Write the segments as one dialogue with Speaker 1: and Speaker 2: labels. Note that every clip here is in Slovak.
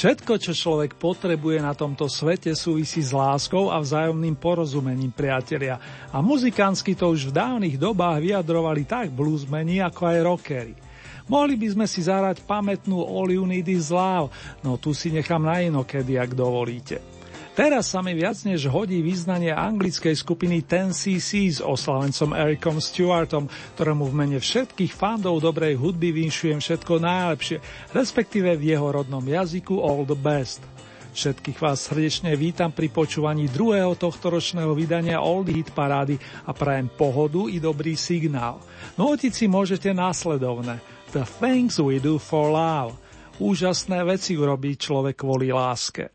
Speaker 1: Všetko, čo človek potrebuje na tomto svete, súvisí s láskou a vzájomným porozumením priatelia. A muzikánsky to už v dávnych dobách vyjadrovali tak bluesmeni, ako aj rockery. Mohli by sme si zahrať pamätnú All You Need Is Love, no tu si nechám na inokedy, ak dovolíte. Teraz sa mi viac než hodí význanie anglickej skupiny Ten cc s oslavencom Ericom Stewartom, ktorému v mene všetkých fandov dobrej hudby vinšujem všetko najlepšie, respektíve v jeho rodnom jazyku All the Best. Všetkých vás srdečne vítam pri počúvaní druhého tohto ročného vydania Old Hit Parády a prajem pohodu i dobrý signál. No si môžete následovné. The things we do for love. Úžasné veci urobí človek kvôli láske.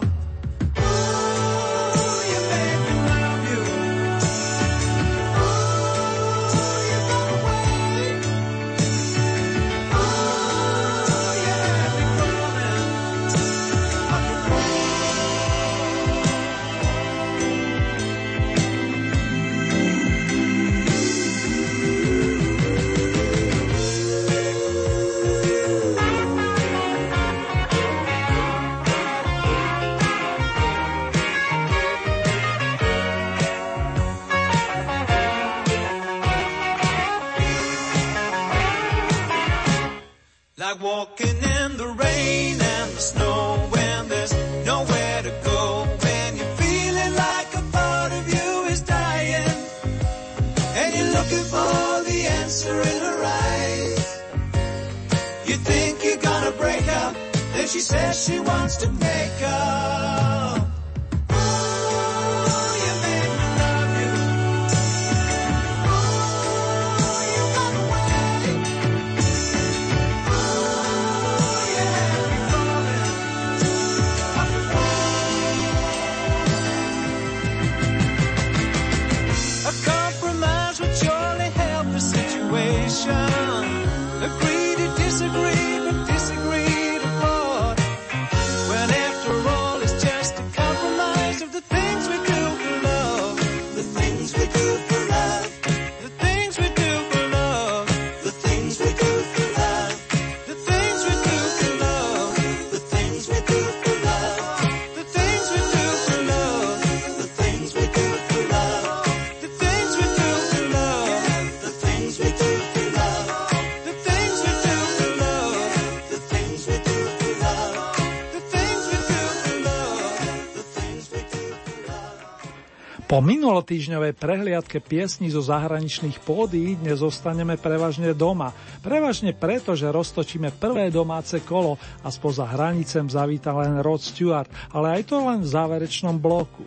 Speaker 1: Po minulotýžňovej prehliadke piesní zo zahraničných pódy dnes zostaneme prevažne doma. Prevažne preto, že roztočíme prvé domáce kolo a spoza hranicem zavíta len Rod Stewart, ale aj to len v záverečnom bloku.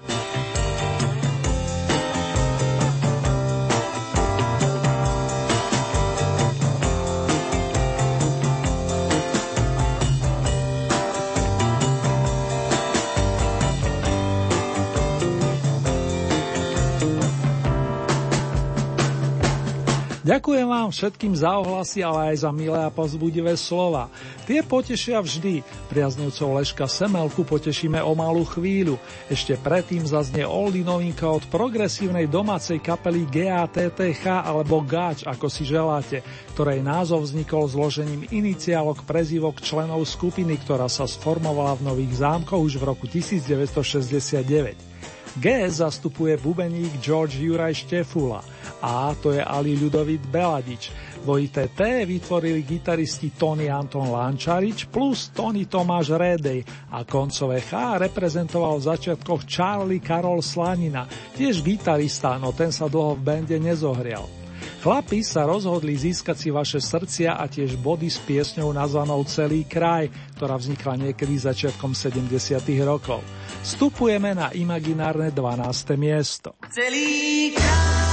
Speaker 1: Vám všetkým za ohlasy, ale aj za milé a pozbudivé slova. Tie potešia vždy. Priaznivcov Leška Semelku potešíme o malú chvíľu. Ešte predtým zaznie Oldy novinka od progresívnej domácej kapely GATTH alebo GAČ, ako si želáte, ktorej názov vznikol zložením iniciálok prezývok členov skupiny, ktorá sa sformovala v Nových zámkoch už v roku 1969. G zastupuje bubeník George Juraj Štefula, A to je Ali Ľudovit Beladič, dvojité T vytvorili gitaristi Tony Anton Lančarič plus Tony Tomáš Redej a koncové H reprezentoval v začiatkoch Charlie Karol Slanina, tiež gitarista, no ten sa dlho v bende nezohrial. Chlapi sa rozhodli získať si vaše srdcia a tiež body s piesňou nazvanou Celý kraj, ktorá vznikla niekedy začiatkom 70. rokov. Vstupujeme na imaginárne 12. miesto. Celý kraj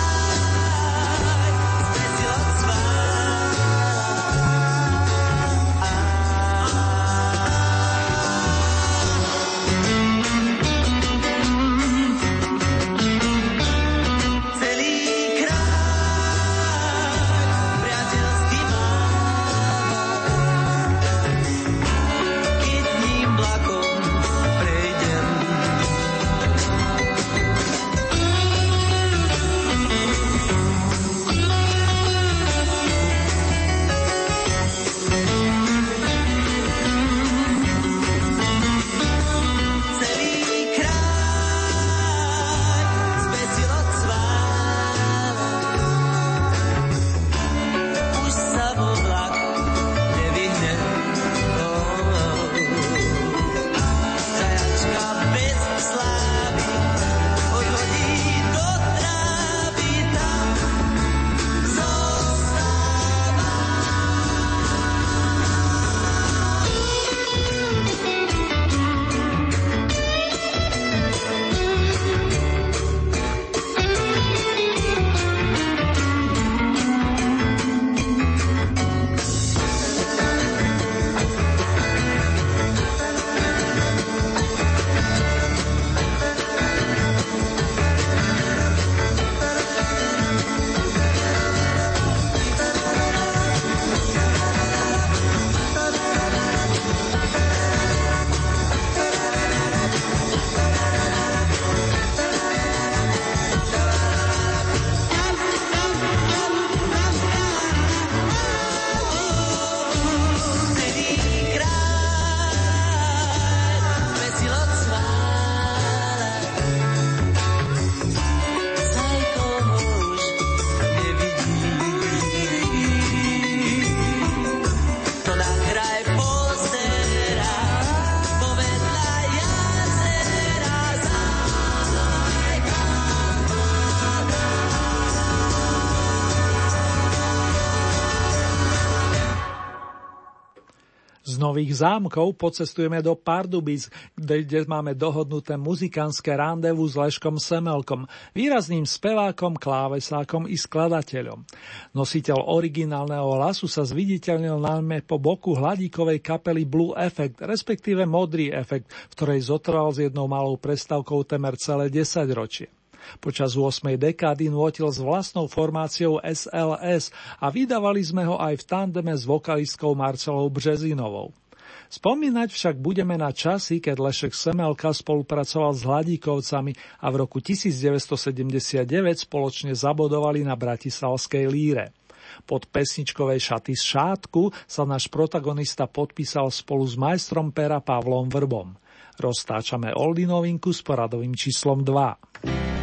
Speaker 1: Nových zámkov pocestujeme do Pardubic, kde, kde máme dohodnuté muzikánske randevu s Leškom Semelkom, výrazným spevákom, klávesákom i skladateľom. Nositeľ originálneho hlasu sa zviditeľnil najmä po boku hladíkovej kapely Blue Effect, respektíve Modrý efekt, v ktorej zotrval s jednou malou prestavkou temer celé 10 ročie. Počas 8. dekády nôtil s vlastnou formáciou SLS a vydávali sme ho aj v tandeme s vokalistkou Marcelou Březinovou. Spomínať však budeme na časy, keď Lešek Semelka spolupracoval s Hladíkovcami a v roku 1979 spoločne zabodovali na Bratislavskej líre. Pod pesničkovej šaty z šátku sa náš protagonista podpísal spolu s majstrom pera Pavlom Vrbom. Roztáčame Oldy novinku s poradovým číslom 2.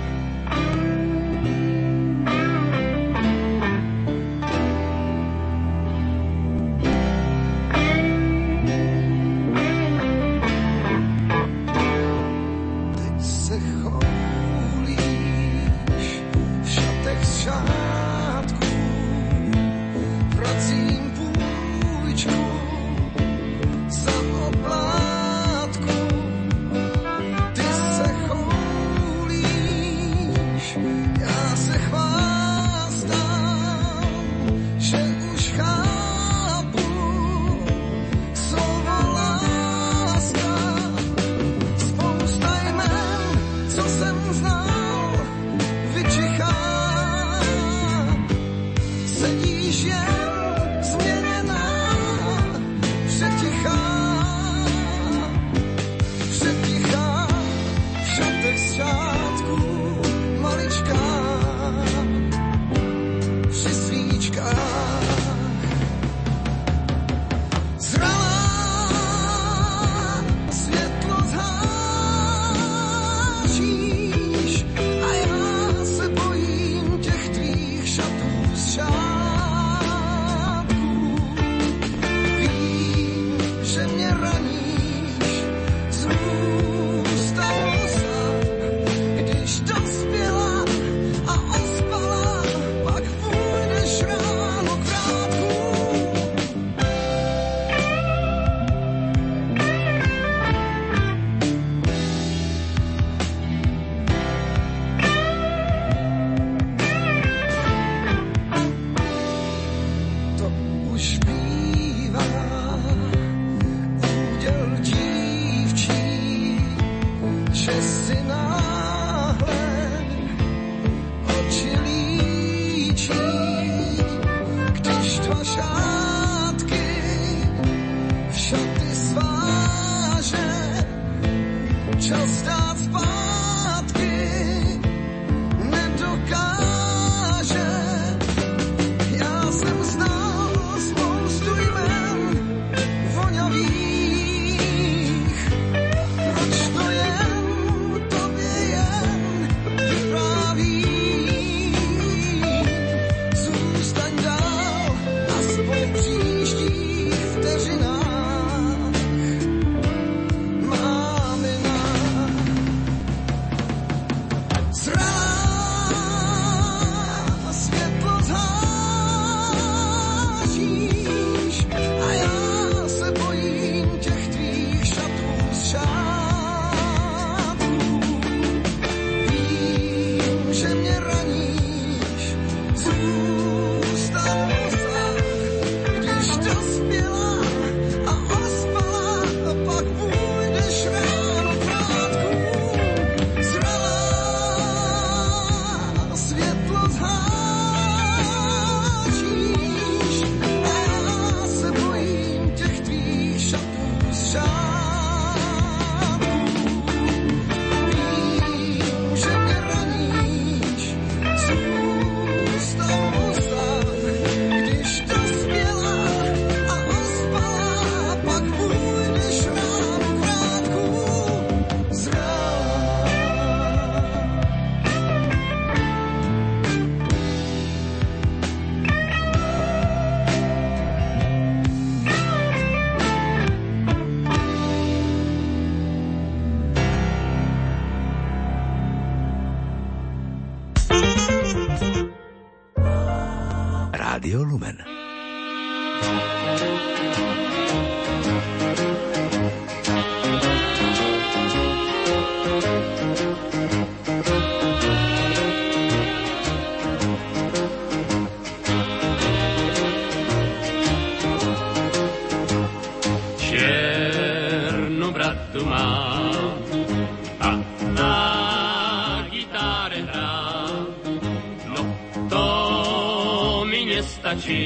Speaker 2: mi nestačí,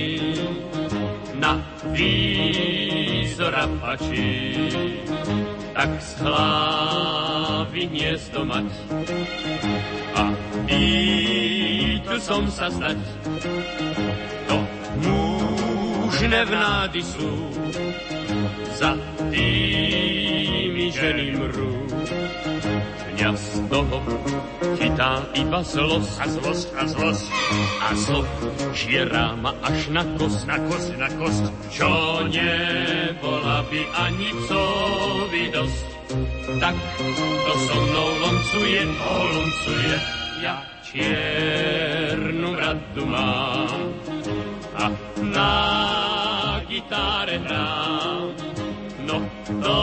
Speaker 2: na výzora pačí. Tak z hlavy hniezdo mať a tu som sa zdať. To mužné vnády sú, za tými ženy mrú. Mňa z toho chytá iba zlosť a zlosť a zlosť a zlo žiera ma až na kost, na kost, na kost, čo nebola by ani psovi dosť. Tak to so mnou loncuje, oloncuje, ja čiernu radu mám a na gitare hrám. No to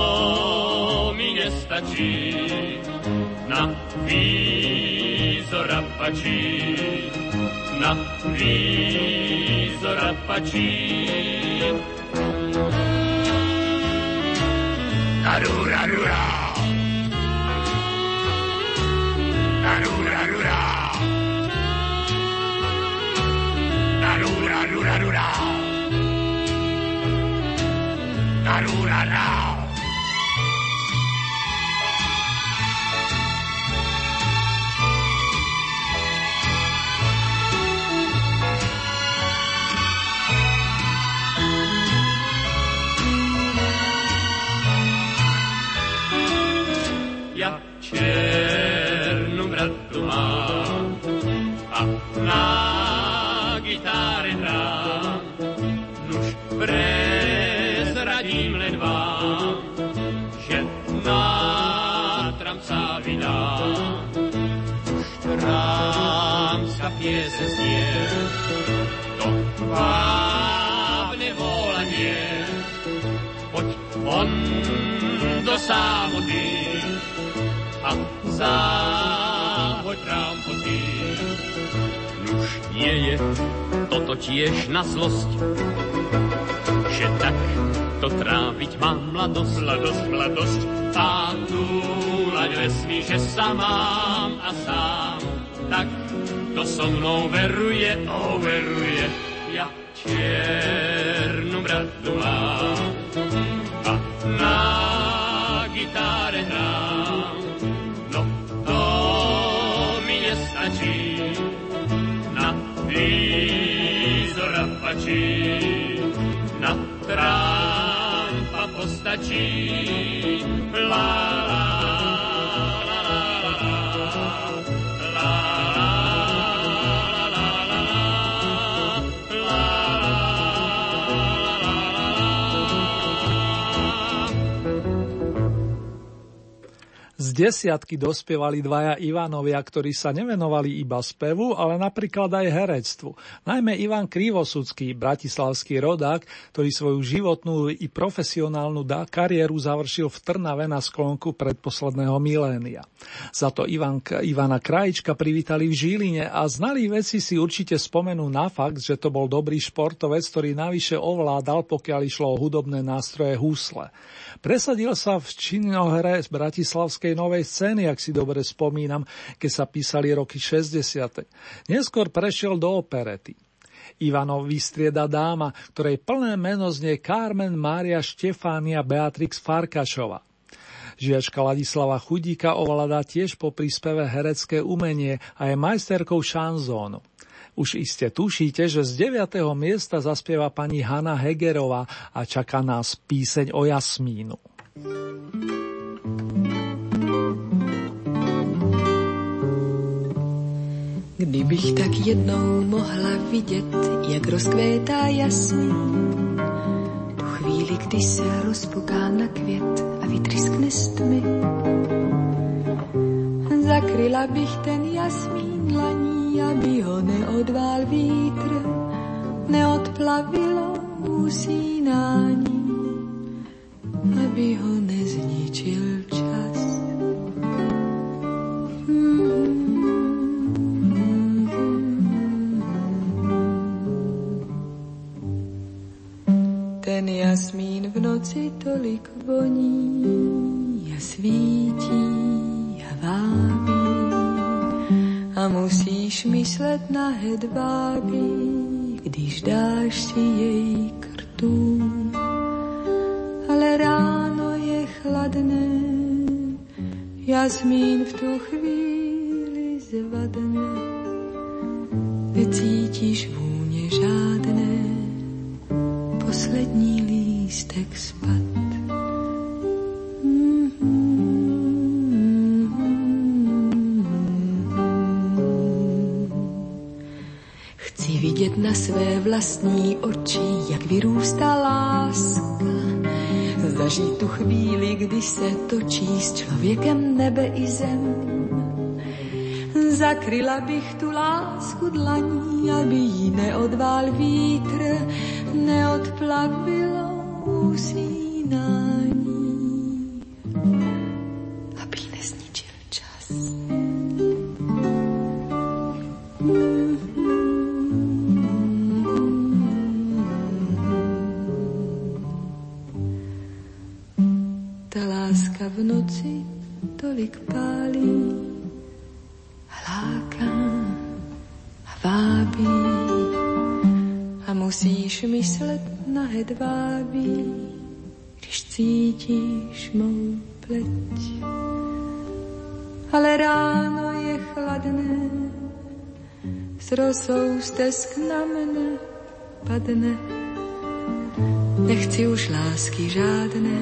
Speaker 2: mi nestačí, na výzora pačí, na výzora pačí. Arura, rura. Arura, rura. Arura, rura, rura. Arura, rura. Ja čiernu bratu mám a na gitare hrám. Nuž prezradím len vám, že nátram sa vydám. Už trámska piese znie, to vábne volanie. Poď von do sámoty, a záhoď trámpoty. Nuž nie je toto tiež na zlosť, že tak to tráviť mám mladosť, mladosť, mladosť. A túlať vesmí, že sa mám a sám, tak to so mnou veruje, overuje. Ja čiernu bradu mám postačí, na trámpa postačí,
Speaker 1: lá, desiatky dospievali dvaja Ivanovia, ktorí sa nevenovali iba spevu, ale napríklad aj herectvu. Najmä Ivan Krivosudský, bratislavský rodák, ktorý svoju životnú i profesionálnu kariéru završil v Trnave na sklonku predposledného milénia. Za to Ivan, Ivana Krajička privítali v Žiline a znalí veci si určite spomenú na fakt, že to bol dobrý športovec, ktorý navyše ovládal, pokiaľ išlo o hudobné nástroje húsle. Presadil sa v činohre z bratislavskej novej scény, ak si dobre spomínam, keď sa písali roky 60. Neskôr prešiel do operety. Ivanov vystrieda dáma, ktorej plné meno znie Carmen Mária Štefánia Beatrix Farkašova. Žiačka Ladislava Chudíka ovláda tiež po príspeve herecké umenie a je majsterkou šanzónu. Už iste tušíte, že z 9. miesta zaspieva pani Hanna Hegerová a čaká nás píseň o Jasmínu.
Speaker 3: Kdybych tak jednou mohla vidět, jak rozkvétá jasmín, tu chvíli, kdy se rozpuká na květ a vytryskne z tmy, zakryla bych ten jasmín dlaní, aby ho neodvál vítr, neodplavilo usínání, aby ho nezničil čas. Ten jasmín v noci tolik voní a svítí a vábí a musíš myslet na hedvábí když dáš si jej krtu. Ale ráno je chladné, jasmín v tu chvíli zvadne. Necítíš vůně žádné, poslední lístek spad. vidět na své vlastní oči, jak vyrůstá láska. Zažít tu chvíli, kdy se točí s člověkem nebe i zem. Zakryla bych tu lásku dlaní, aby jí neodvál vítr, neodplavilo v hedvábí, když cítíš mou pleť. Ale ráno je chladné, s rosou stesk na mne padne. Nechci už lásky žádné,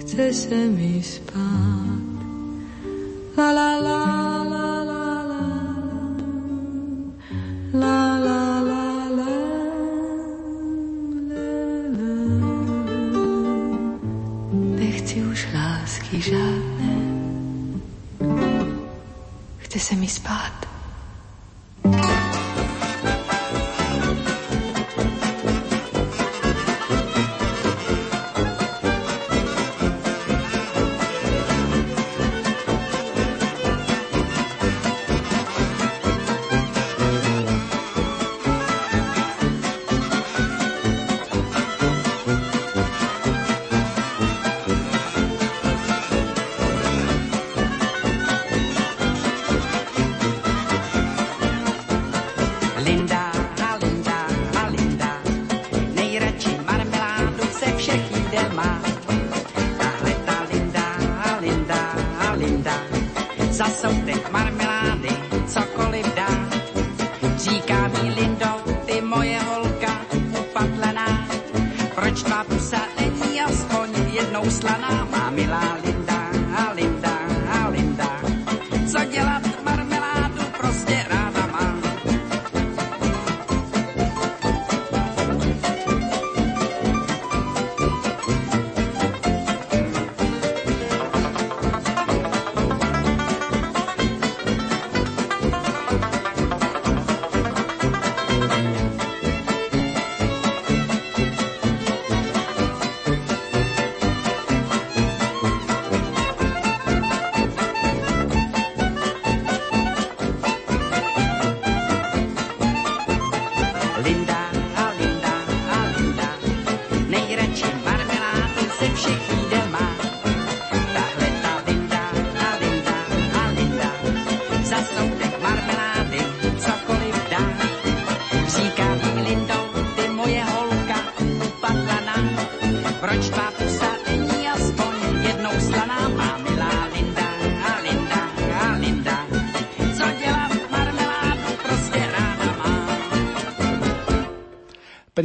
Speaker 3: chce se mi spát. La la la la la la la la se mi.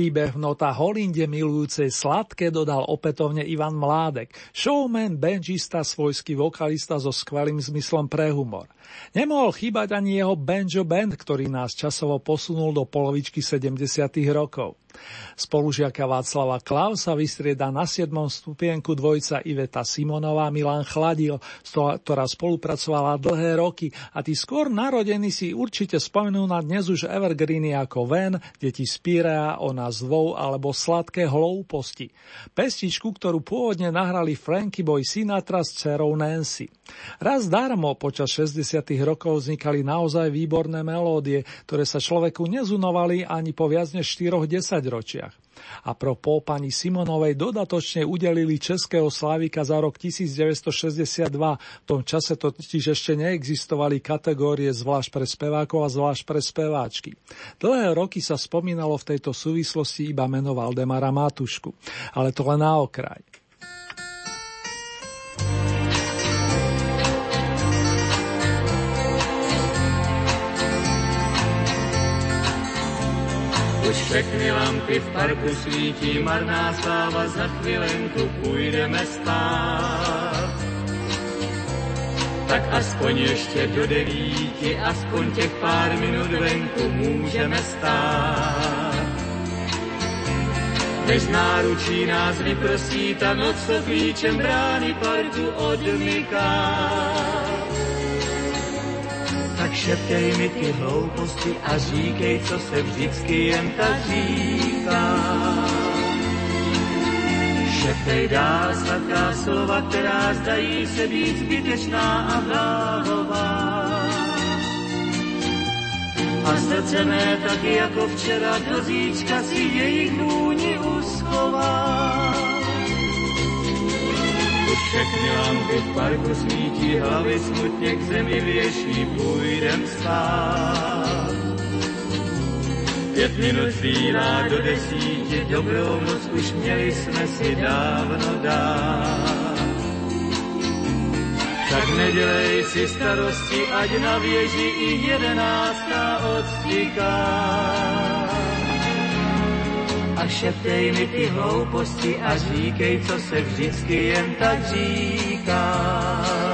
Speaker 1: Príbeh v nota Holinde milujúcej sladké dodal opätovne Ivan Mládek, showman, benžista, svojský vokalista so skvelým zmyslom pre humor. Nemohol chýbať ani jeho banjo band, ktorý nás časovo posunul do polovičky 70. rokov. Spolužiaka Václava Klausa vystrieda na 7. stupienku dvojca Iveta Simonová Milan Chladil, ktorá spolupracovala dlhé roky a tí skôr narodení si určite spomenú na dnes už evergreeny ako Ven, Deti Spirea, O nás alebo Sladké hlouposti. Pestičku, ktorú pôvodne nahrali Frankie Boy Sinatra s dcerou Nancy. Raz darmo počas 60. rokov vznikali naozaj výborné melódie, ktoré sa človeku nezunovali ani po viac než 4 desaťročiach. A pro po pani Simonovej dodatočne udelili Českého Slávika za rok 1962. V tom čase totiž ešte neexistovali kategórie zvlášť pre spevákov a zvlášť pre speváčky. Dlhé roky sa spomínalo v tejto súvislosti iba meno Valdemara Matušku, ale to len na okraj.
Speaker 4: Všechny lampy v parku svítí, marná sláva, za chvilenku půjdeme spát. Tak aspoň ještě do devíti, aspoň těch pár minut venku můžeme stát. Než náručí nás vyprosí ta noc, co klíčem brány parku odmyká tak šeptej mi ty hlouposti a říkej, co se vždycky jen tak říká. Šeptej dál sladká slova, která zdají se být zbytečná a bláhová. A srdce mé taky jako včera do říčka si jejich vůni uschová všechny lampy v parku svítí, hlavy smutně k zemi věší, půjdem spát. Pět minut zbývá do desíti, dobrou noc už měli jsme si dávno dát. Tak nedělej si starosti, ať na věži i jedenáctá odstiká a šeptej mi ty hlouposti a říkej, co se vždycky jen tak říká.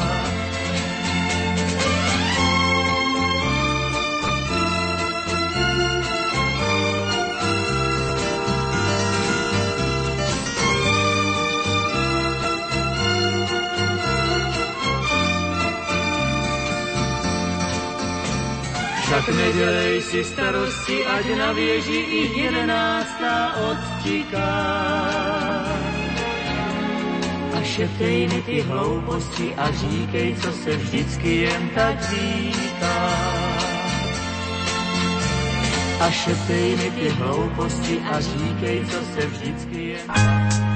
Speaker 4: Tak nedělej si starosti, ať na věži i jedenáctá odtiká. A šeptej mi ty hlouposti a říkej, co se vždycky jen tak říká. A šeptej mi ty hlouposti a říkej, co se vždycky jen tak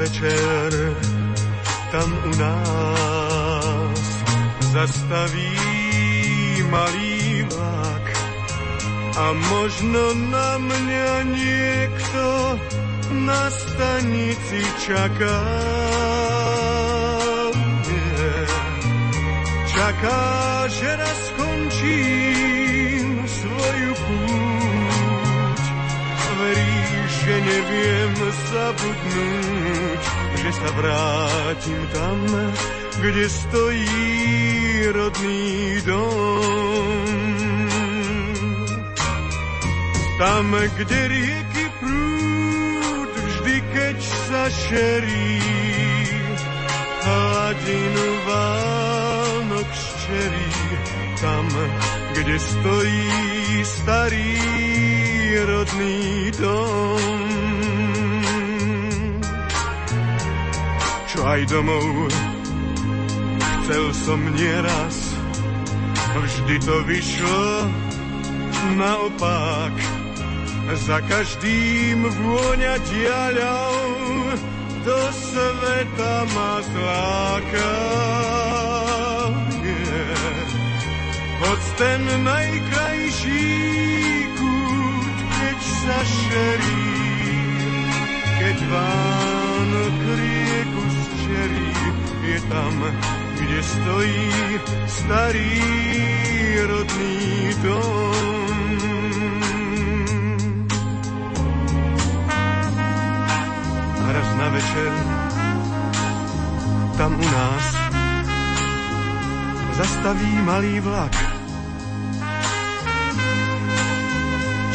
Speaker 5: večer tam u nás zastaví malý vlak a možno na mňa niekto na stanici čaká. Yeah. Čaká, že raz skončím svoju púť. Že neviem zabudnúť, že sa vrátim tam, kde stojí rodný dom. Tam, kde rieky prúd vždy, keď sa šerí, hladinu Vánok ščerí, tam, kde stojí starý rodný dom. Čo aj domov chcel som nieraz, vždy to vyšlo naopak. Za každým vôňa diaľou do sveta ma zláka. Yeah. Hoď ten najkrajší sa šerí, keď Vánok rieku zčerí, je tam, kde stojí starý rodný dom. na večer tam u nás zastaví malý vlak.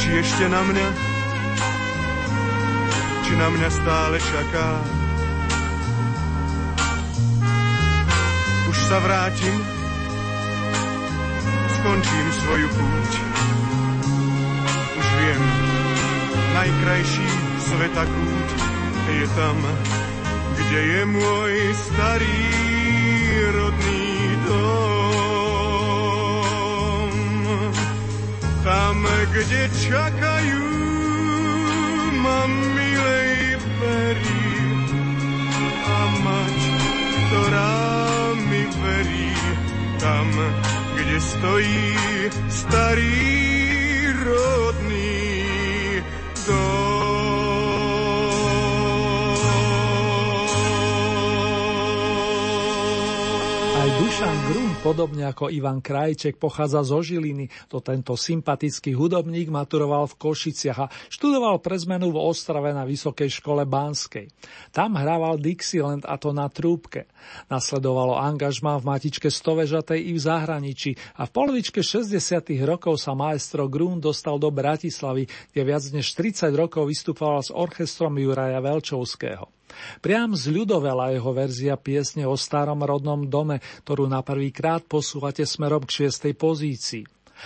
Speaker 5: Či ešte na mňa, či na mňa stále čaká. Už sa vrátim, skončím svoju púť. Už viem, najkrajší sveta kút je tam, kde je môj starý rodný dom. Tam, kde čakajú ma milej perí a mať, ktorá mi verí. Tam, kde stojí starý rodný
Speaker 1: Dušan Grum, podobne ako Ivan Krajček, pochádza zo Žiliny. To tento sympatický hudobník maturoval v Košiciach a študoval pre zmenu v Ostrave na Vysokej škole Banskej. Tam hrával Dixieland a to na trúbke. Nasledovalo angažma v matičke Stovežatej i v zahraničí a v polovičke 60. rokov sa maestro Grum dostal do Bratislavy, kde viac než 30 rokov vystupoval s orchestrom Juraja Velčovského. Priam z ľudovela jeho verzia piesne o starom rodnom dome, ktorú na prvý krát posúvate smerom k šiestej pozícii.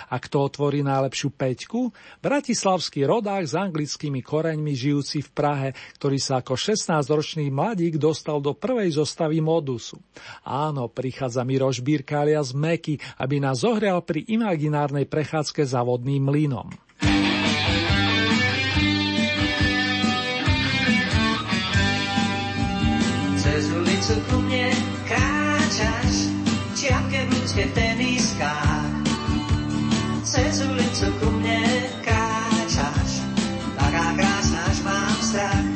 Speaker 1: A kto otvorí najlepšiu peťku? Bratislavský rodák s anglickými koreňmi žijúci v Prahe, ktorý sa ako 16-ročný mladík dostal do prvej zostavy modusu. Áno, prichádza Miroš Birkália z Meky, aby nás zohrial pri imaginárnej prechádzke za vodným mlynom.
Speaker 6: Co ku mne kráčaš, čiapke v ľudské teniskách. Cez ulicu ku mne kráčaš, taká krásna, až mám strach.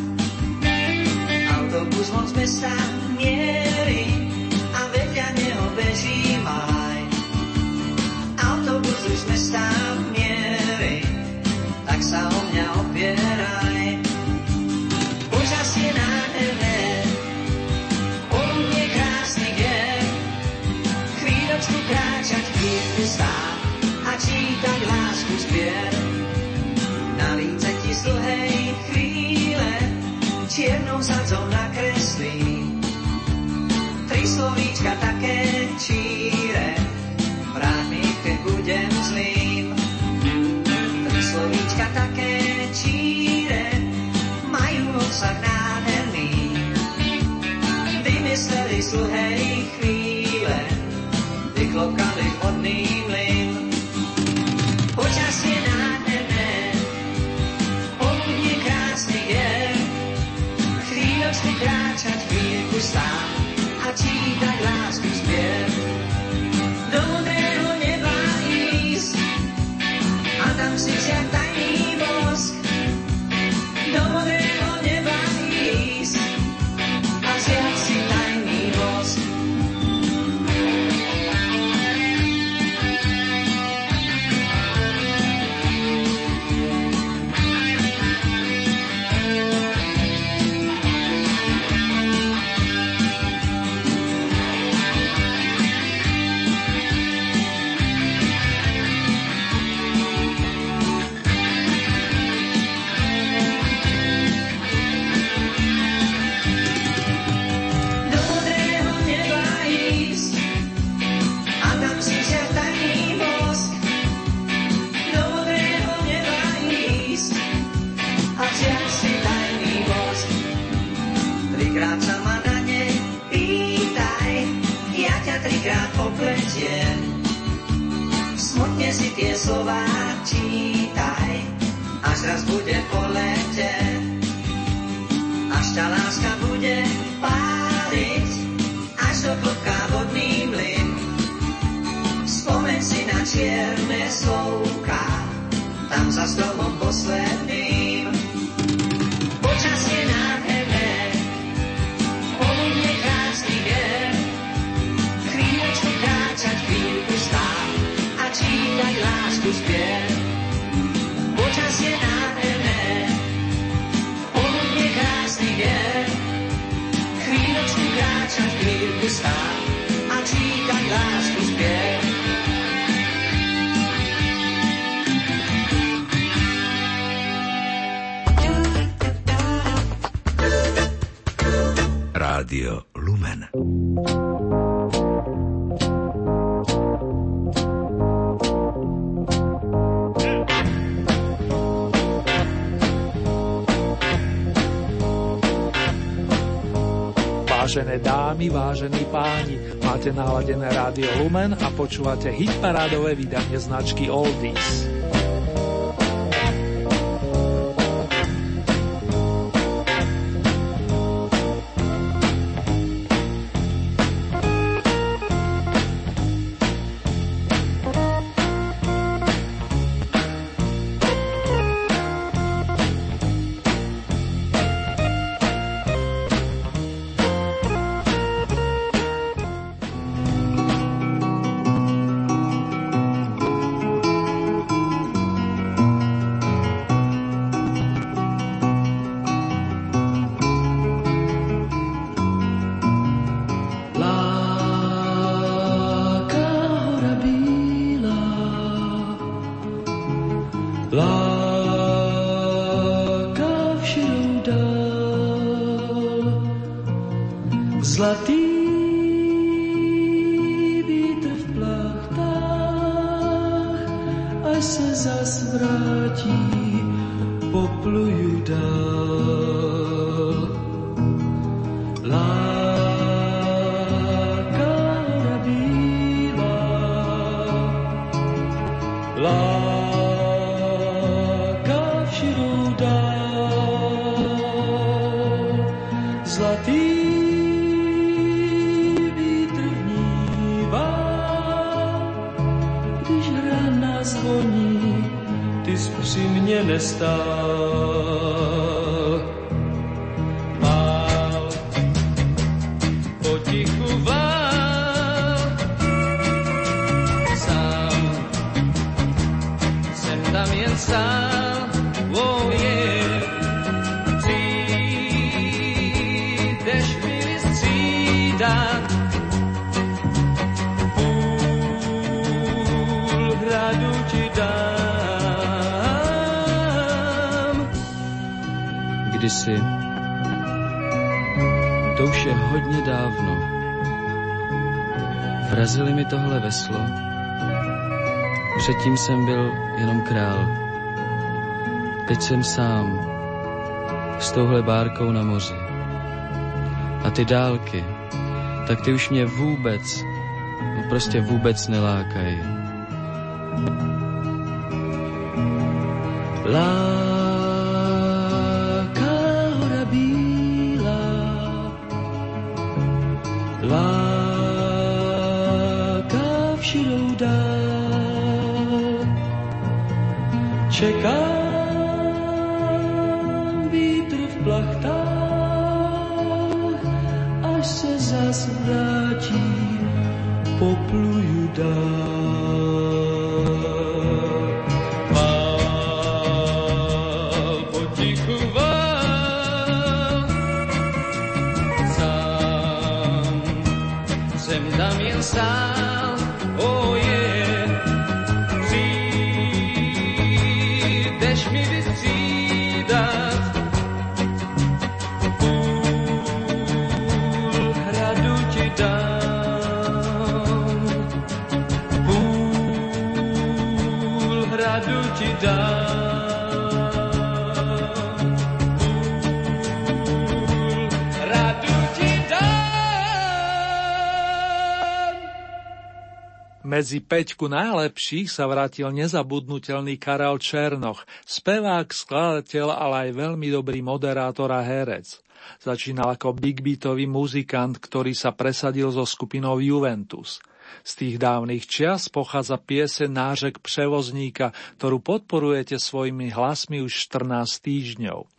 Speaker 6: Autobus moc mesta mierí a vedľa neho beží maj. Autobus už mesta mierí, tak sa o Dlhej chvíle, vyklopkali hodný mlyn. Počasie nádherné, poludne krásne je, chvíľočku kráčať, chvíľku stáť a čítať lásku zbier. Opletiem. Smutne si tie slová čítaj, až raz bude po lete až tá láska bude páliť, až do klopka vodný mlyn. Spomeň si na čierne slovka, tam za stromom posledným. A čítať lásku zbier. Počasie nádherné, poludne krásny je, chvíľku stáť a čítať lásku spiev.
Speaker 7: Rádio
Speaker 1: Vážené dámy, vážení páni, máte naladené rádio Lumen a počúvate hitparádové vydanie značky Oldies.
Speaker 8: Teď jsem sám, s touhle bárkou na moři. A ty dálky, tak ty už mě vůbec, no prostě vůbec nelákají.
Speaker 9: Láka
Speaker 1: Medzi peťku najlepších sa vrátil nezabudnutelný Karel Černoch, spevák, skladateľ, ale aj veľmi dobrý moderátor a herec. Začínal ako big beatový muzikant, ktorý sa presadil so skupinou Juventus. Z tých dávnych čias pochádza piese Nážek převozníka, ktorú podporujete svojimi hlasmi už 14 týždňov.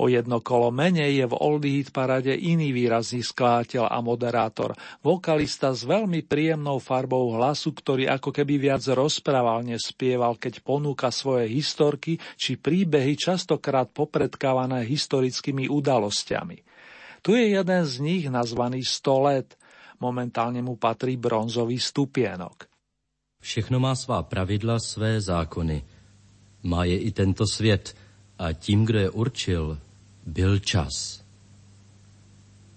Speaker 1: O jedno kolo menej je v Oldie Hit parade iný výrazný skladateľ a moderátor, vokalista s veľmi príjemnou farbou hlasu, ktorý ako keby viac rozprával, než spieval, keď ponúka svoje historky či príbehy častokrát popredkávané historickými udalosťami. Tu je jeden z nich nazvaný 100 let. Momentálne mu patrí bronzový stupienok.
Speaker 10: Všechno má svá pravidla, své zákony. Má je i tento svět a tím, kdo je určil, byl čas.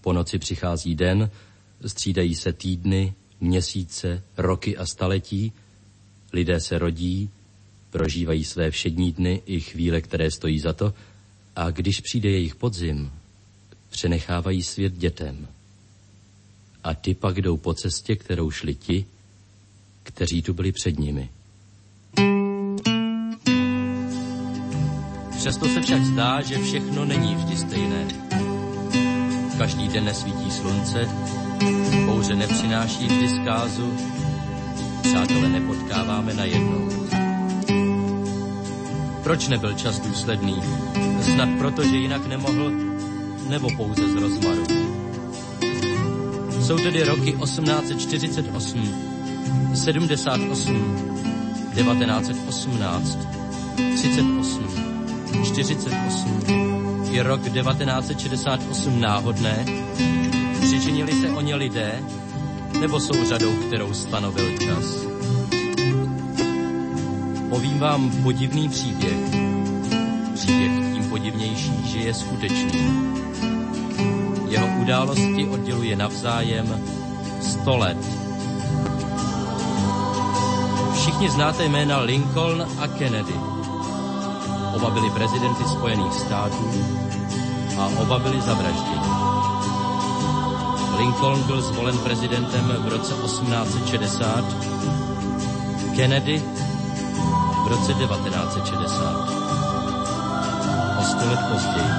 Speaker 10: Po noci přichází den, střídají se týdny, měsíce, roky a staletí, lidé se rodí, prožívají své všední dny i chvíle, které stojí za to, a když přijde jejich podzim, přenechávají svět dětem. A ty pak jdou po cestě, kterou šli ti, kteří tu byli před nimi. Přesto se však zdá, že všechno není vždy stejné. Každý den nesvítí slunce, bouře nepřináší vždy zkázu, přátelé nepotkáváme na jednou. Proč nebyl čas důsledný? Snad proto, že jinak nemohl, nebo pouze z rozmaru. Jsou tedy roky 1848, 78, 1918, 38, 48 i rok 1968 náhodné? Přičinili se o ně lidé, nebo jsou řadou, kterou stanovil čas? Povím vám podivný příběh. Příběh tím podivnější, že je skutečný. Jeho události odděluje navzájem 100 let. Všichni znáte jména Lincoln a Kennedy. Oba byli prezidenty Spojených států a oba byli zavražděni. Lincoln byl zvolen prezidentem v roce 1860, Kennedy v roce 1960. O sto let později.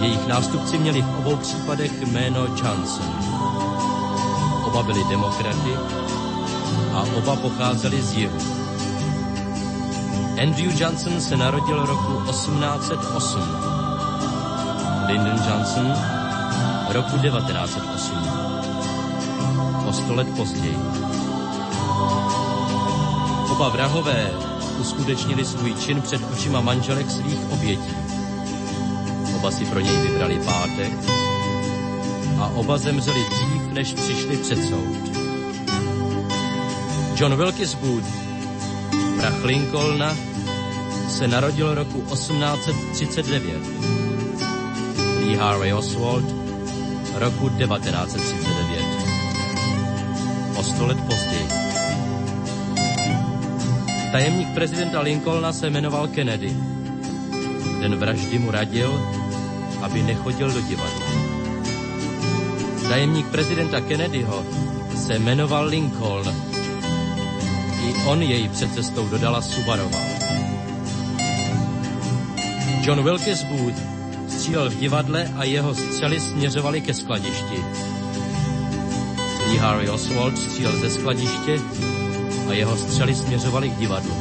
Speaker 10: Jejich nástupci měli v obou případech jméno Johnson. Oba byli demokraty a oba pocházeli z jihu. Andrew Johnson se narodil roku 1808. Lyndon Johnson roku 1908. O sto let později. Oba vrahové uskutečnili svůj čin před očima manželek svých obětí. Oba si pro něj vybrali pátek a oba zemřeli dřív, než přišli před soud. John Wilkes Booth, prach Lincolna, se narodil roku 1839. Lee Harvey Oswald roku 1939. O sto let později. Tajemník prezidenta Lincolna se jmenoval Kennedy. Den vraždy mu radil, aby nechodil do divadla. Tajemník prezidenta Kennedyho se jmenoval Lincoln. I on jej před cestou dodala Subarová. John Wilkes Booth střílel v divadle a jeho střely směřovaly ke skladišti. Lee Harvey Oswald střílel ze skladiště a jeho střely směřovaly k divadlu.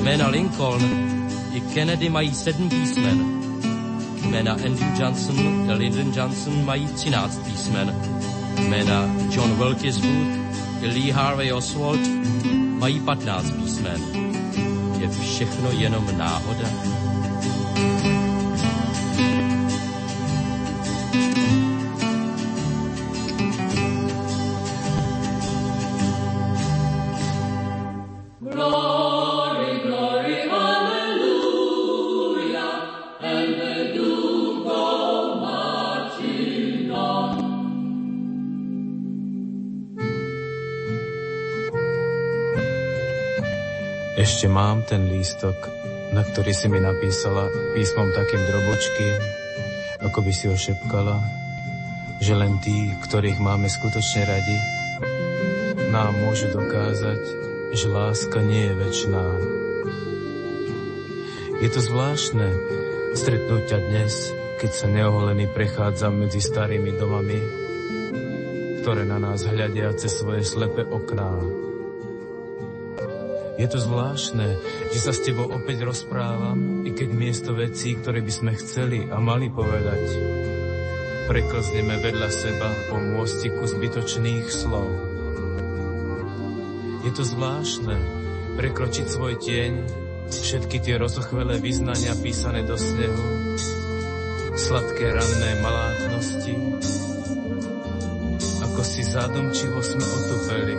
Speaker 10: Jména Lincoln i Kennedy mají sedm písmen. Jména Andrew Johnson a Lyndon Johnson mají třináct písmen. Jména John Wilkes Booth i Lee Harvey Oswald mají patnáct písmen. Je všechno jenom náhoda?
Speaker 11: Ešte mám ten lístok, na ktorý si mi napísala písmom takým drobočkým, ako by si ho šepkala, že len tí, ktorých máme skutočne radi, nám môžu dokázať, že láska nie je väčšiná. Je to zvláštne stretnúť ťa dnes, keď sa neoholený prechádzam medzi starými domami, ktoré na nás hľadia cez svoje slepé okná. Je to zvláštne, že sa s tebou opäť rozprávam, keď miesto vecí, ktoré by sme chceli a mali povedať, preklzneme vedľa seba po môstiku zbytočných slov. Je to zvláštne prekročiť svoj tieň, všetky tie rozochvelé vyznania písané do snehu, sladké ranné malátnosti, ako si zádomčivo sme otupeli.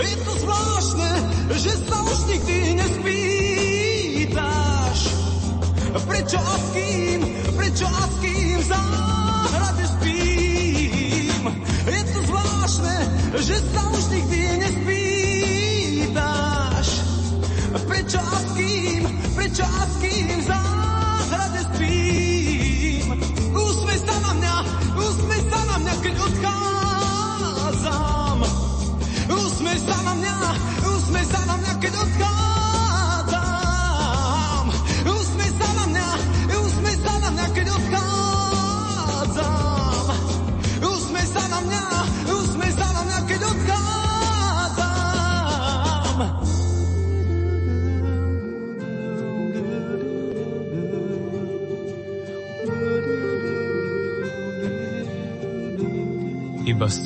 Speaker 12: Je to zvláštne, že sa už nikdy nespýtaš, prečo a s kým, prečo a s kým v záhrade spím. Je to zvláštne, že sa už nikdy nespýtaš, prečo a s kým, prečo a s kým záhrade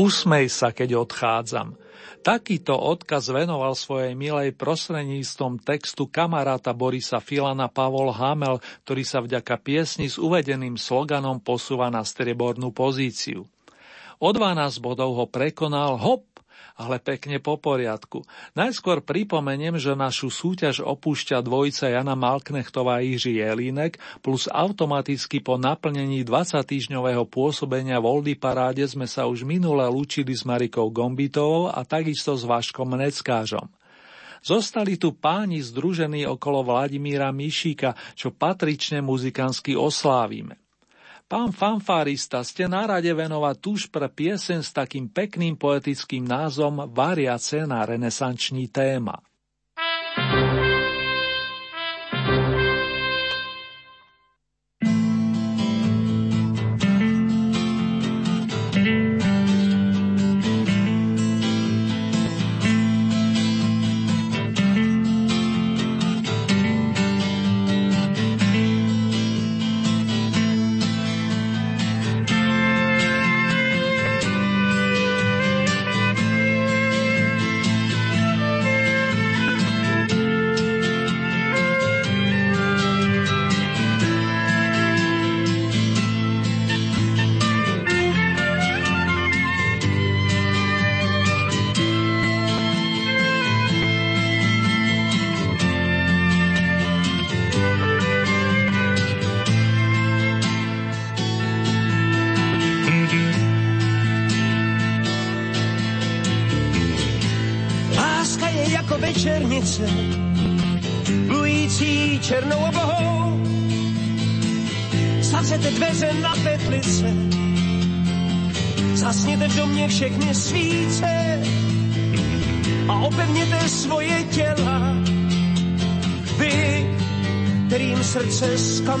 Speaker 1: Usmej sa, keď odchádzam. Takýto odkaz venoval svojej milej prostredníctvom textu kamaráta Borisa Filana Pavol Hamel, ktorý sa vďaka piesni s uvedeným sloganom posúva na striebornú pozíciu. O 12 bodov ho prekonal hop ale pekne po poriadku. Najskôr pripomeniem, že našu súťaž opúšťa dvojica Jana Malknechtová a Jiří Jelínek, plus automaticky po naplnení 20-týždňového pôsobenia v Oldy Paráde sme sa už minule lúčili s Marikou Gombitovou a takisto s Vaškom Neckážom. Zostali tu páni združení okolo Vladimíra Mišíka, čo patrične muzikánsky oslávime. Pán fanfárista, ste na rade venovať tuž pre piesen s takým pekným poetickým názvom Variace na renesanční téma.
Speaker 12: Láska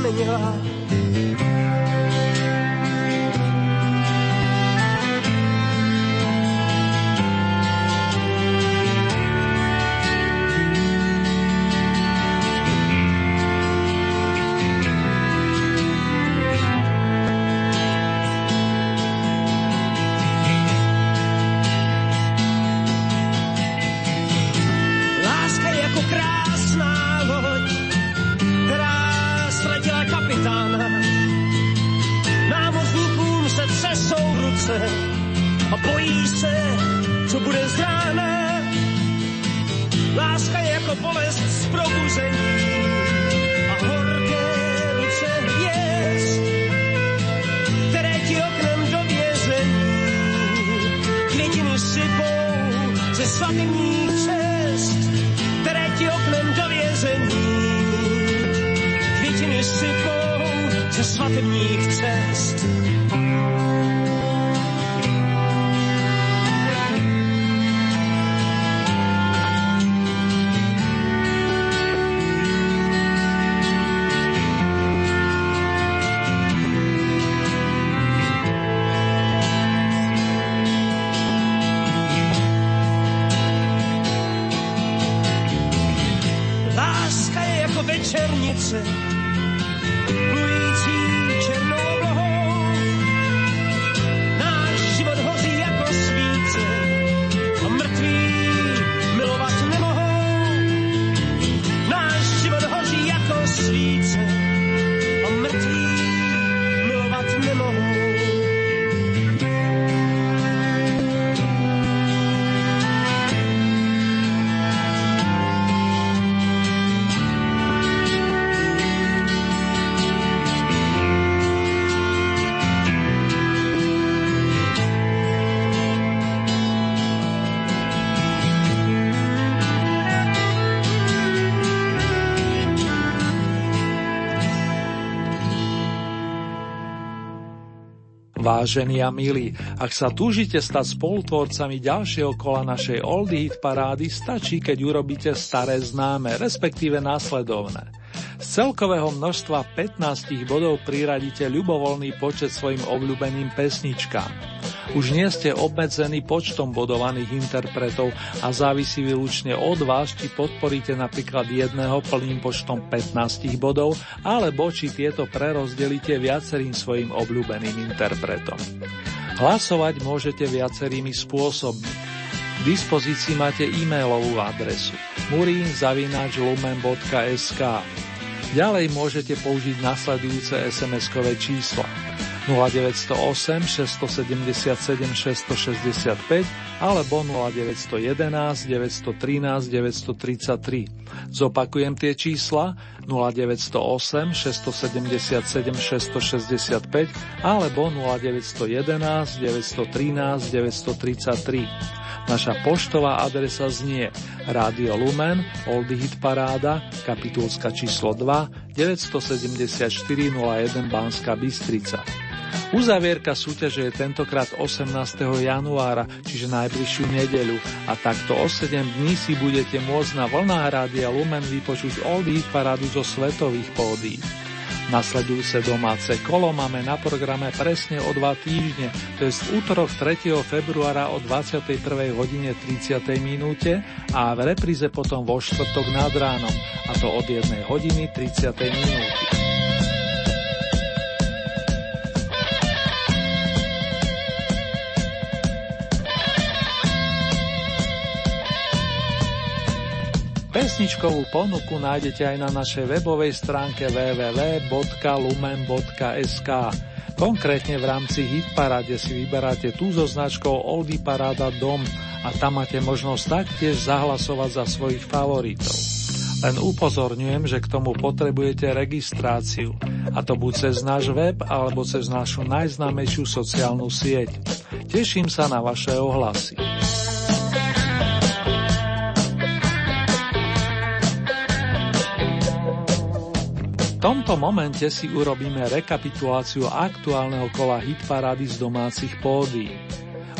Speaker 12: srdce skamenila, co bude z rána. Láska je jako bolest z probuzení a horké ruce hvězd, které ti oknem do vězení květiny sypou ze svatebních cest, které ti oknem do vězení květiny sypou ze svatebních cest.
Speaker 1: Vážení a milí, ak sa túžite stať spolutvorcami ďalšieho kola našej Oldie Hit parády, stačí, keď urobíte staré známe, respektíve následovné. Z celkového množstva 15 bodov priradíte ľubovoľný počet svojim obľúbeným pesničkám. Už nie ste obmedzení počtom bodovaných interpretov a závisí výlučne od vás, či podporíte napríklad jedného plným počtom 15 bodov, alebo či tieto prerozdelíte viacerým svojim obľúbeným interpretom. Hlasovať môžete viacerými spôsobmi. V dispozícii máte e-mailovú adresu murinzavináčlumen.sk Ďalej môžete použiť nasledujúce SMS-kové čísla 0908 677 665 alebo 0911 913 933. Zopakujem tie čísla 0908 677 665 alebo 0911 913 933. Naša poštová adresa znie Rádio Lumen, Oldie Hit Paráda, kapitulska číslo 2, 974 01 Banská Bystrica. Uzavierka súťaže je tentokrát 18. januára, čiže najbližšiu nedeľu a takto o 7 dní si budete môcť na vlnách Rádia Lumen vypočuť Oldie parádu zo svetových pódií. Nasledujúce domáce kolo máme na programe presne o dva týždne, to je v útorok 3. februára o 21. hodine 30. minúte a v repríze potom vo štvrtok nad ránom, a to od 1 hodiny 30. minúty. Pesničkovú ponuku nájdete aj na našej webovej stránke www.lumen.sk. Konkrétne v rámci Hitparade si vyberáte tú so značkou Oldie Parada Dom a tam máte možnosť taktiež zahlasovať za svojich favoritov. Len upozorňujem, že k tomu potrebujete registráciu, a to buď cez náš web alebo cez našu najznámejšiu sociálnu sieť. Teším sa na vaše ohlasy. Tomto momente si urobíme rekapituláciu aktuálneho kola hitparády z domácich pódií.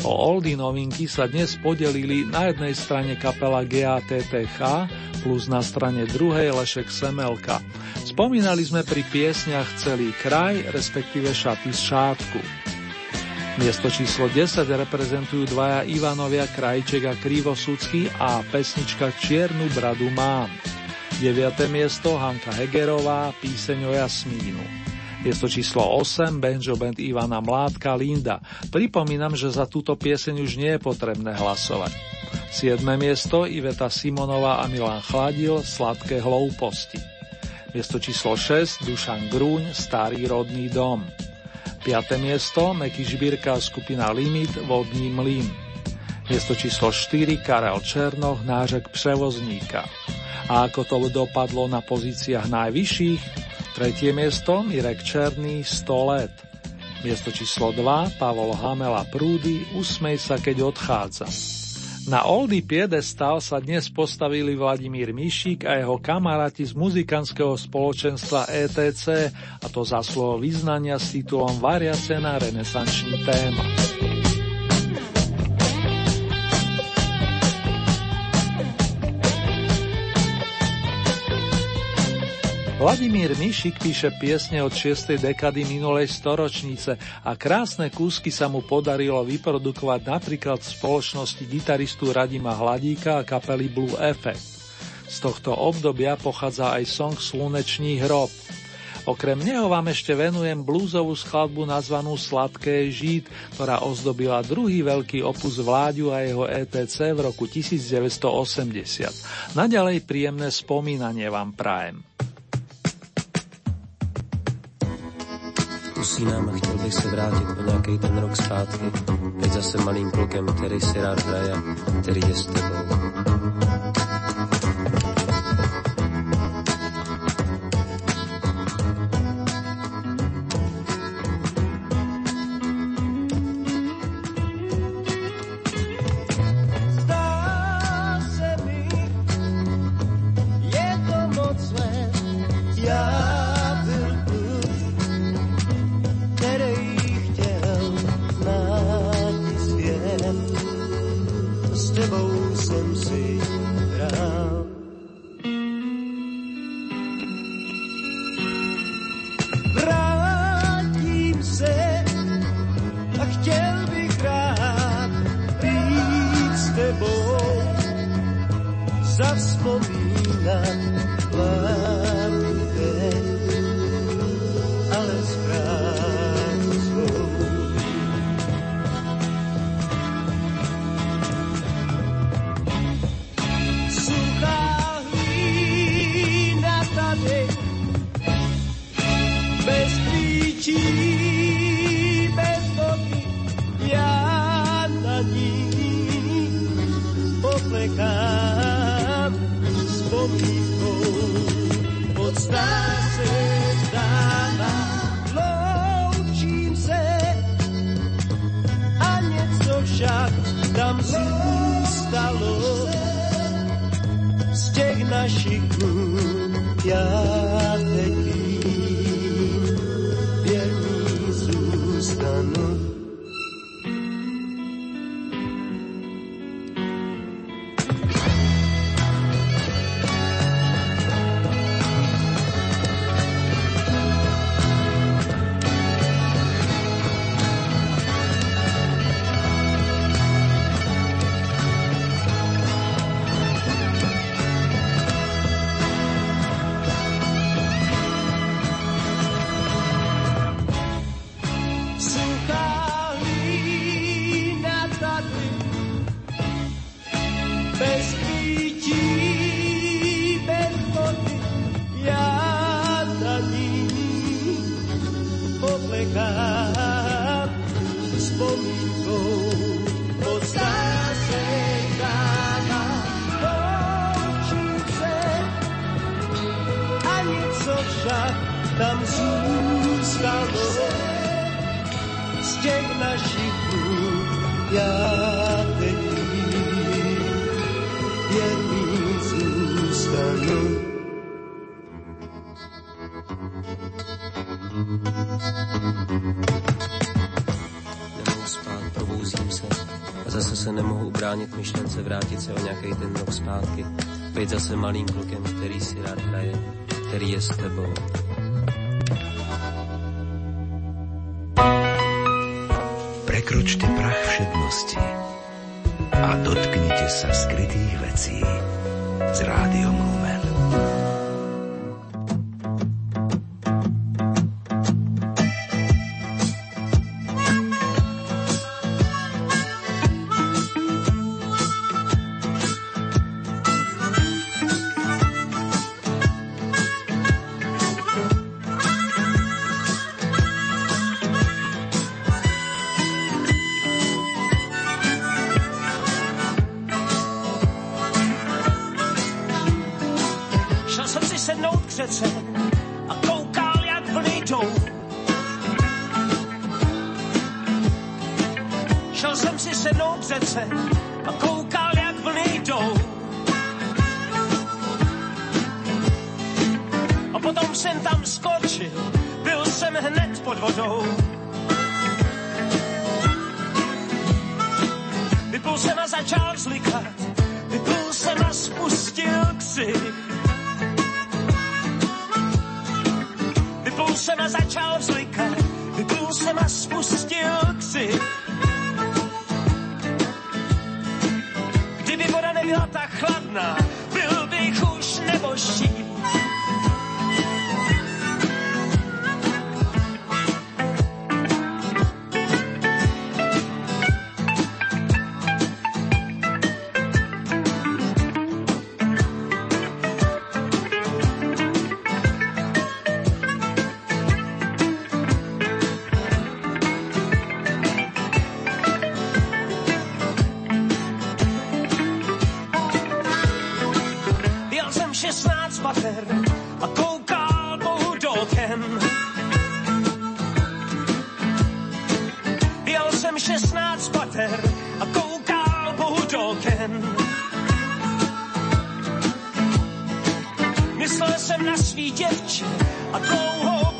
Speaker 1: O oldy novinky sa dnes podelili na jednej strane kapela GATTH plus na strane druhej Lešek Semelka. Spomínali sme pri piesniach celý kraj, respektíve šaty z šátku. Miesto číslo 10 reprezentujú dvaja Ivanovia Krajček a Krivosudský a pesnička Čiernu bradu mám. 9. miesto Hanka Hegerová, píseň o Jasmínu. Miesto číslo 8, Benjo Band Ivana Mládka, Linda. Pripomínam, že za túto pieseň už nie je potrebné hlasovať. 7. miesto Iveta Simonová a Milan Chladil, Sladké hlouposti. Miesto číslo 6, Dušan Grúň, Starý rodný dom. 5. miesto, Meky Žbírka skupina Limit, Vodný mlyn. Miesto číslo 4, Karel Černoch, Nážek Převozníka. A ako to dopadlo na pozíciách najvyšších? Tretie miesto Mirek Černý 100 let. Miesto číslo 2 Pavol Hamela Prúdy Usmej sa, keď odchádza. Na Oldy Piedestal sa dnes postavili Vladimír Mišík a jeho kamaráti z muzikantského spoločenstva ETC, a to za slovo vyznania s titulom Variace na renesančný téma. Vladimír Mišik píše piesne od 6. dekady minulej storočnice a krásne kúsky sa mu podarilo vyprodukovať napríklad v spoločnosti gitaristu Radima Hladíka a kapely Blue Effect. Z tohto obdobia pochádza aj song Slunečný hrob. Okrem neho vám ešte venujem blúzovú skladbu nazvanú Sladké žít, ktorá ozdobila druhý veľký opus Vláďu a jeho ETC v roku 1980. Naďalej príjemné spomínanie vám prajem.
Speaker 13: Usínám a chtěl bych se vrátit o nějaký ten rok zpátky. Teď zase malým klukem, který si rád hraje, který je s tebou. Bránit myšlence vrátit se o nějaký ten rok zpátky, být zase malým klukem, který si rád hraje, který je s tebou.
Speaker 7: Prekročte prach všednosti a dotknite sa skrytých vecí s rádiom Lumen.
Speaker 14: 16 pater a koukal Bohu do oken. Jel jsem 16 pater a koukal Bohu do oken. Myslel jsem na svý děvče a dlouho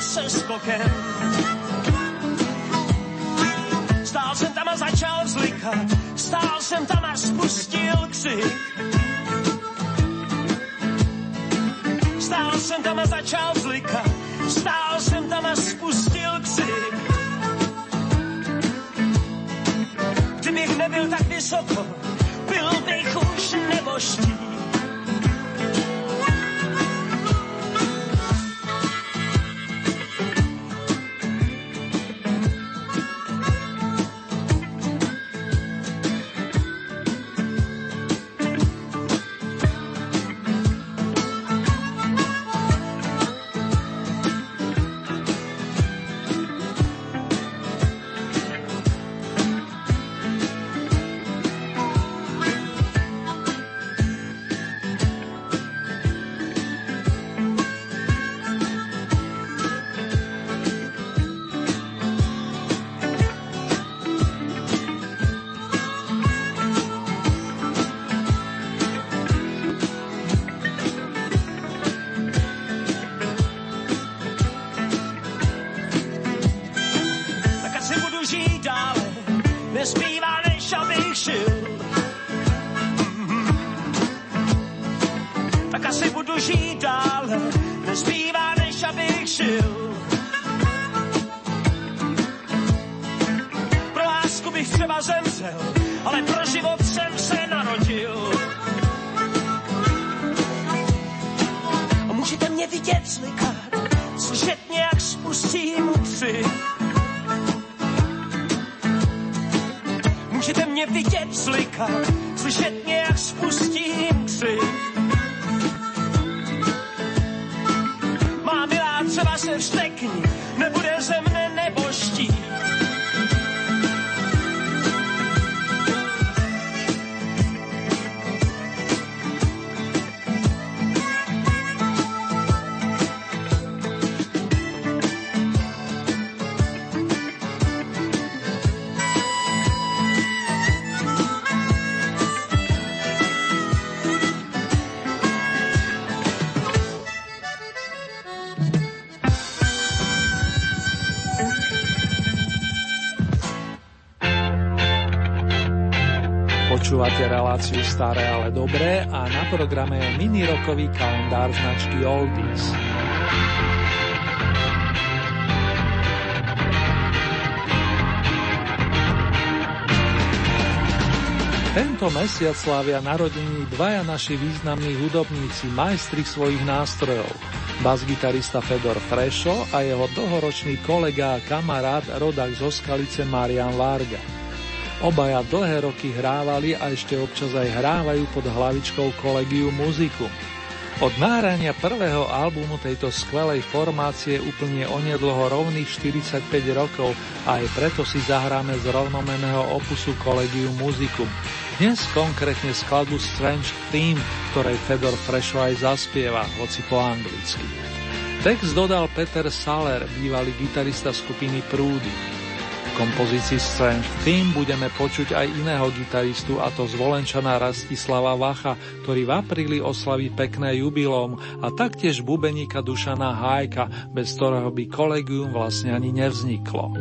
Speaker 14: se skokem. Stál jsem tam a začal vzlikat, stál jsem tam a spustil křik. Stál jsem tam a začal vzlikat, stál jsem tam a spustil křik. Kdybych nebyl tak vysoko, byl bych už neboští.
Speaker 1: Počúvate reláciu Staré, ale dobré a na programe je mini rokový kalendár značky Oldies. Tento mesiac slávia narodení dvaja naši významní hudobníci, majstri svojich nástrojov. Bas-gitarista Fedor Frešo a jeho dlhoročný kolega a kamarát rodak zo Skalice Marian Varga. Obaja dlhé roky hrávali a ešte občas aj hrávajú pod hlavičkou kolegiu muziku. Od náhrania prvého albumu tejto skvelej formácie úplne onedlho rovných 45 rokov a aj preto si zahráme z rovnomeného opusu Collegium Musicum. Dnes konkrétne skladbu Strange Theme, ktorej Fedor aj zaspieva, hoci po anglicky. Text dodal Peter Saler, bývalý gitarista skupiny Prúdy. Kompozícii Strange Theme budeme počuť aj iného gitaristu, a to zvolenčana Rastislava Vacha, ktorý v apríli oslaví pekné jubilóm a taktiež bubeníka Dušana Hájka, bez ktorého by kolegium vlastne ani nevzniklo.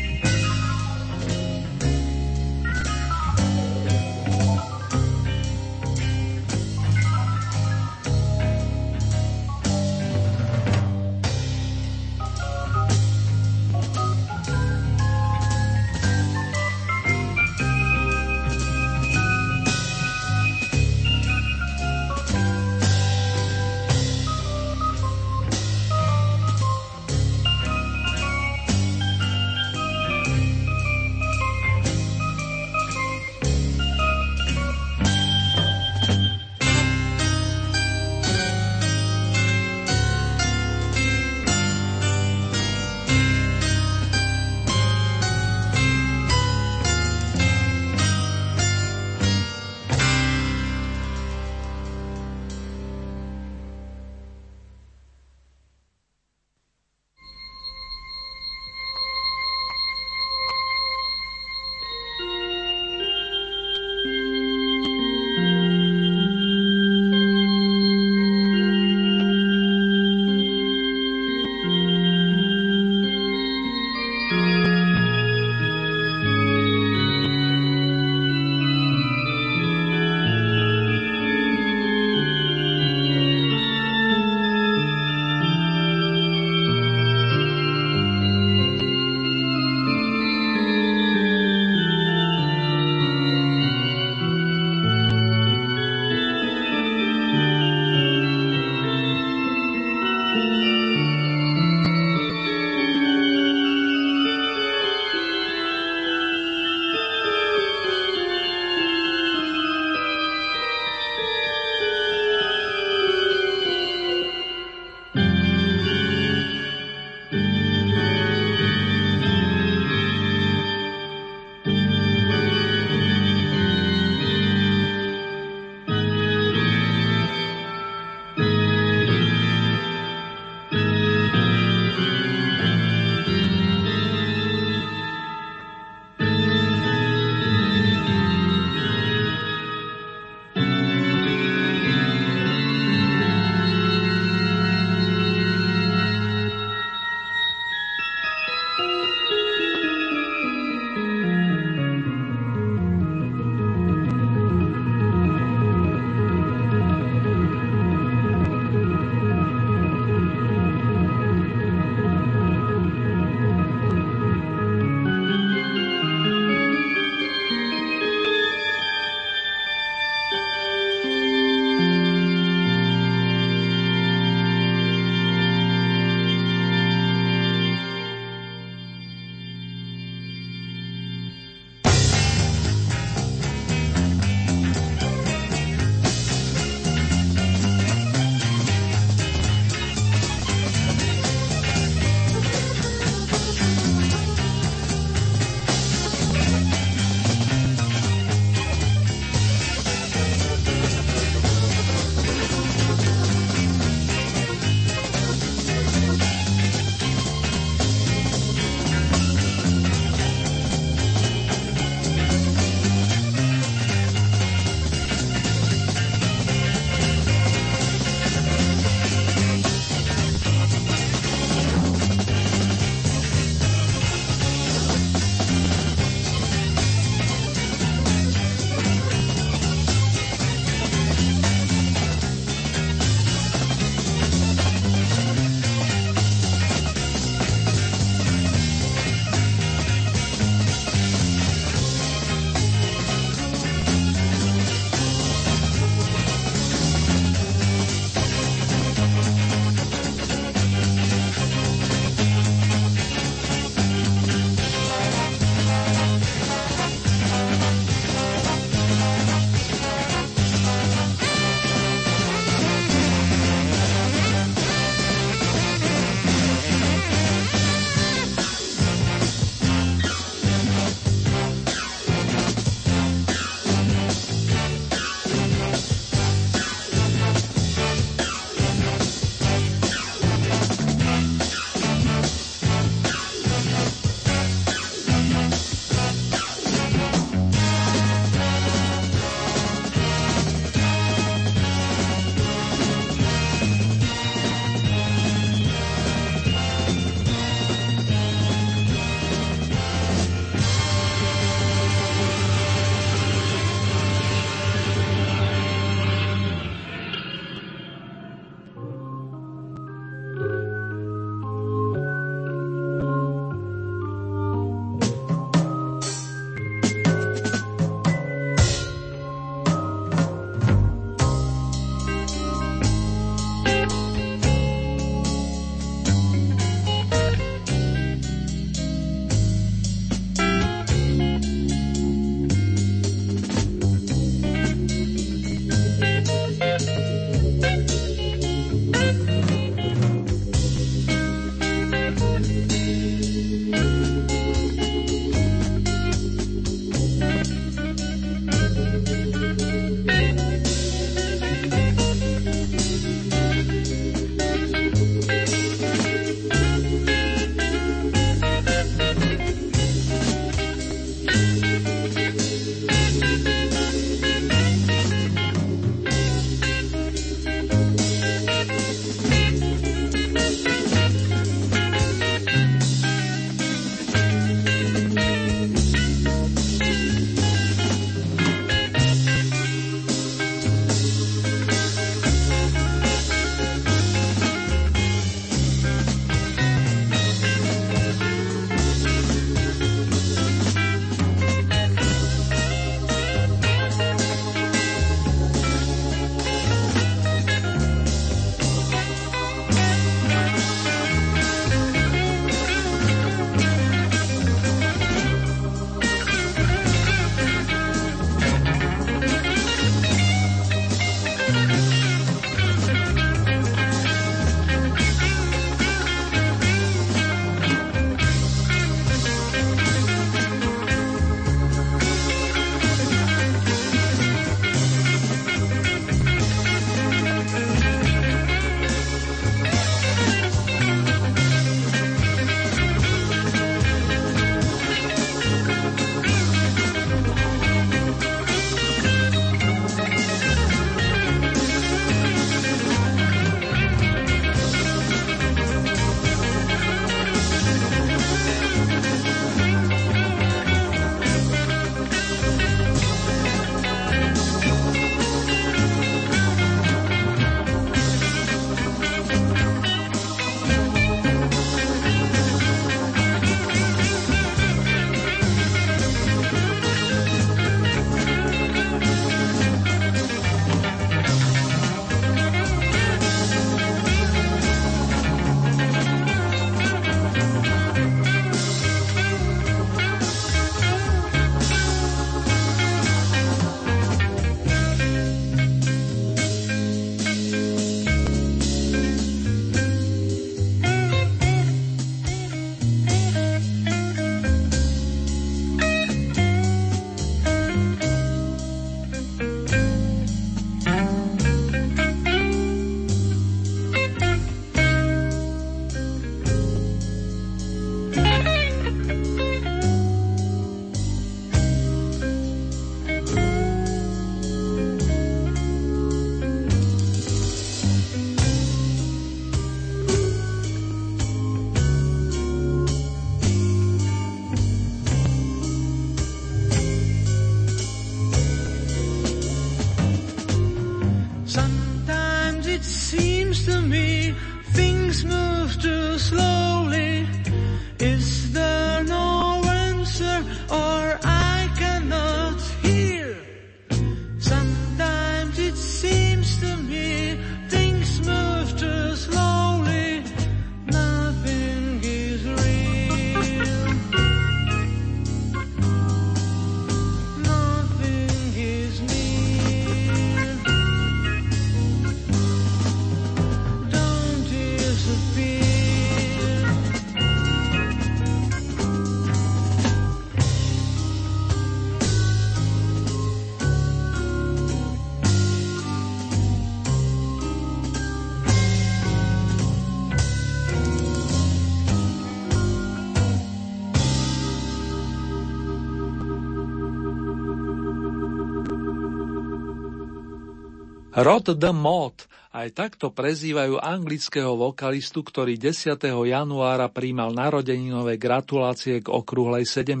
Speaker 1: Rod the Mod, aj takto prezývajú anglického vokalistu, ktorý 10. januára príjmal narodeninové gratulácie k okrúhlej 70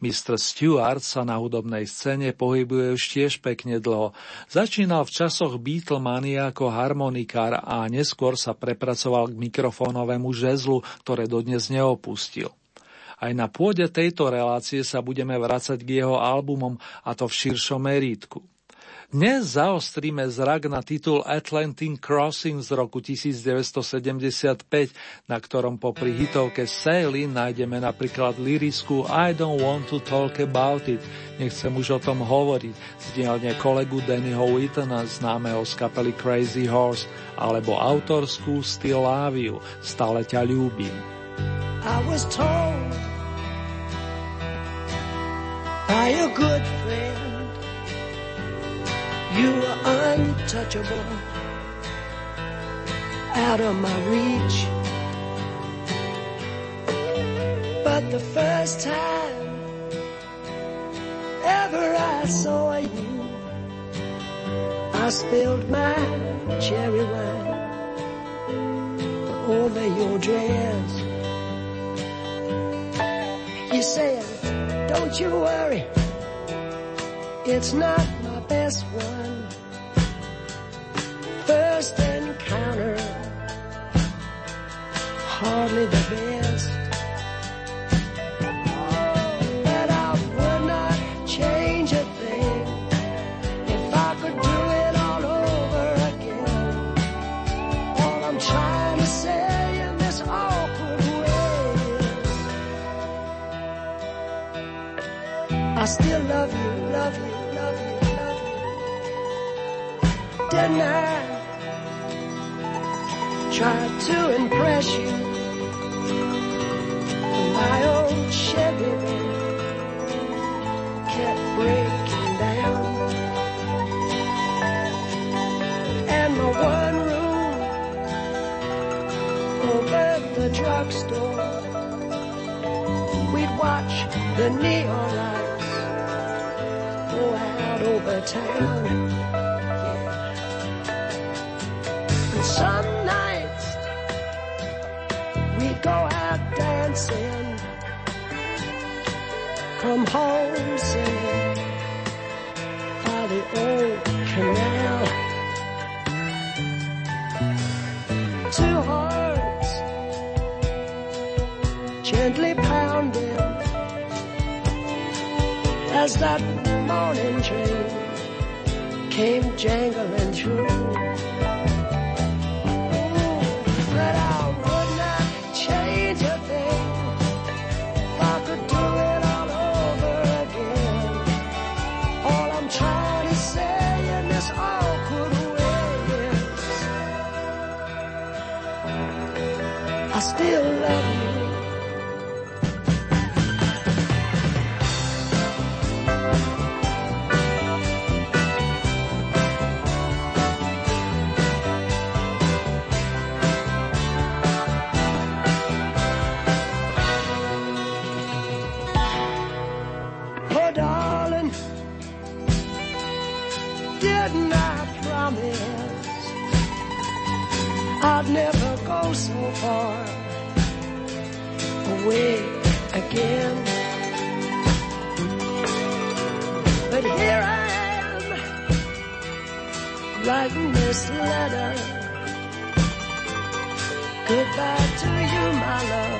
Speaker 1: Mr. Stewart sa na hudobnej scéne pohybuje už tiež pekne dlho. Začínal v časoch Beatlemania ako harmonikár a neskôr sa prepracoval k mikrofónovému žezlu, ktoré dodnes neopustil. Aj na pôde tejto relácie sa budeme vrácať k jeho albumom, a to v širšom merítku. Dnes zaostríme zrak na titul Atlantic Crossing z roku 1975, na ktorom popri hitovke Sailing nájdeme napríklad lirisku I don't want to talk about it, nechcem už o tom hovoriť, z dielne kolegu Dannyho Whittona, známeho z kapely Crazy Horse, alebo autorskú Still Love You, stále ťa ľúbim.
Speaker 13: I was told by a good friend you were untouchable, out of my reach. But the first time ever I saw you, I spilled my cherry wine over your dress. You said, don't you worry, it's not best one. First encounter, hardly the best. But I would not change a thing if I could do it all over again. All I'm trying to say in this awkward way I still love you, love you, Didn't I try to impress you? My old Chevy kept breaking down. And my one room over the drugstore, we'd watch the neon lights go out over town. Some nights we go out dancing, come home singing by the old canal. Two hearts gently pounding as that morning train came jangling through. Still love you. Oh, darling, didn't I promise I'd never writing this letter. Goodbye to you, my love.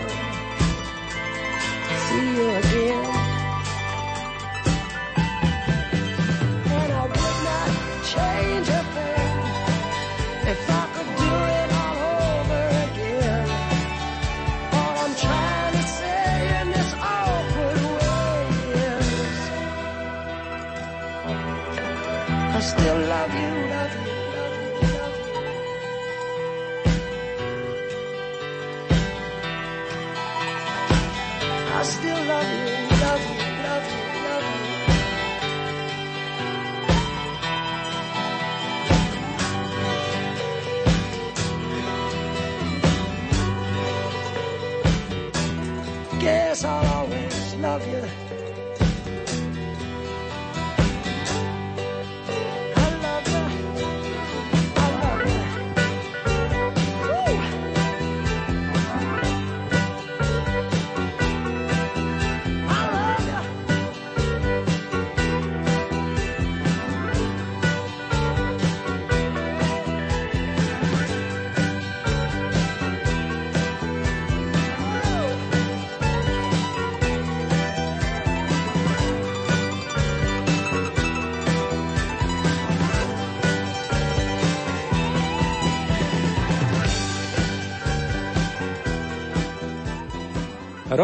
Speaker 13: Yes, I'll always love you.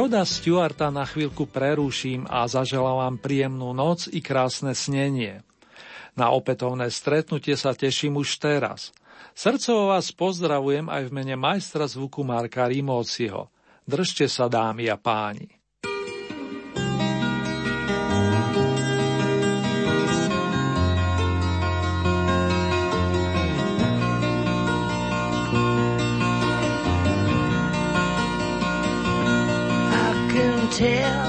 Speaker 1: Roda Stewarta na chvíľku preruším a zaželám vám príjemnú noc i krásne snenie. Na opätovné stretnutie sa teším už teraz. Srdcovo vás pozdravujem aj v mene majstra zvuku Marka Rimóciho. Držte sa, dámy a páni.
Speaker 13: tell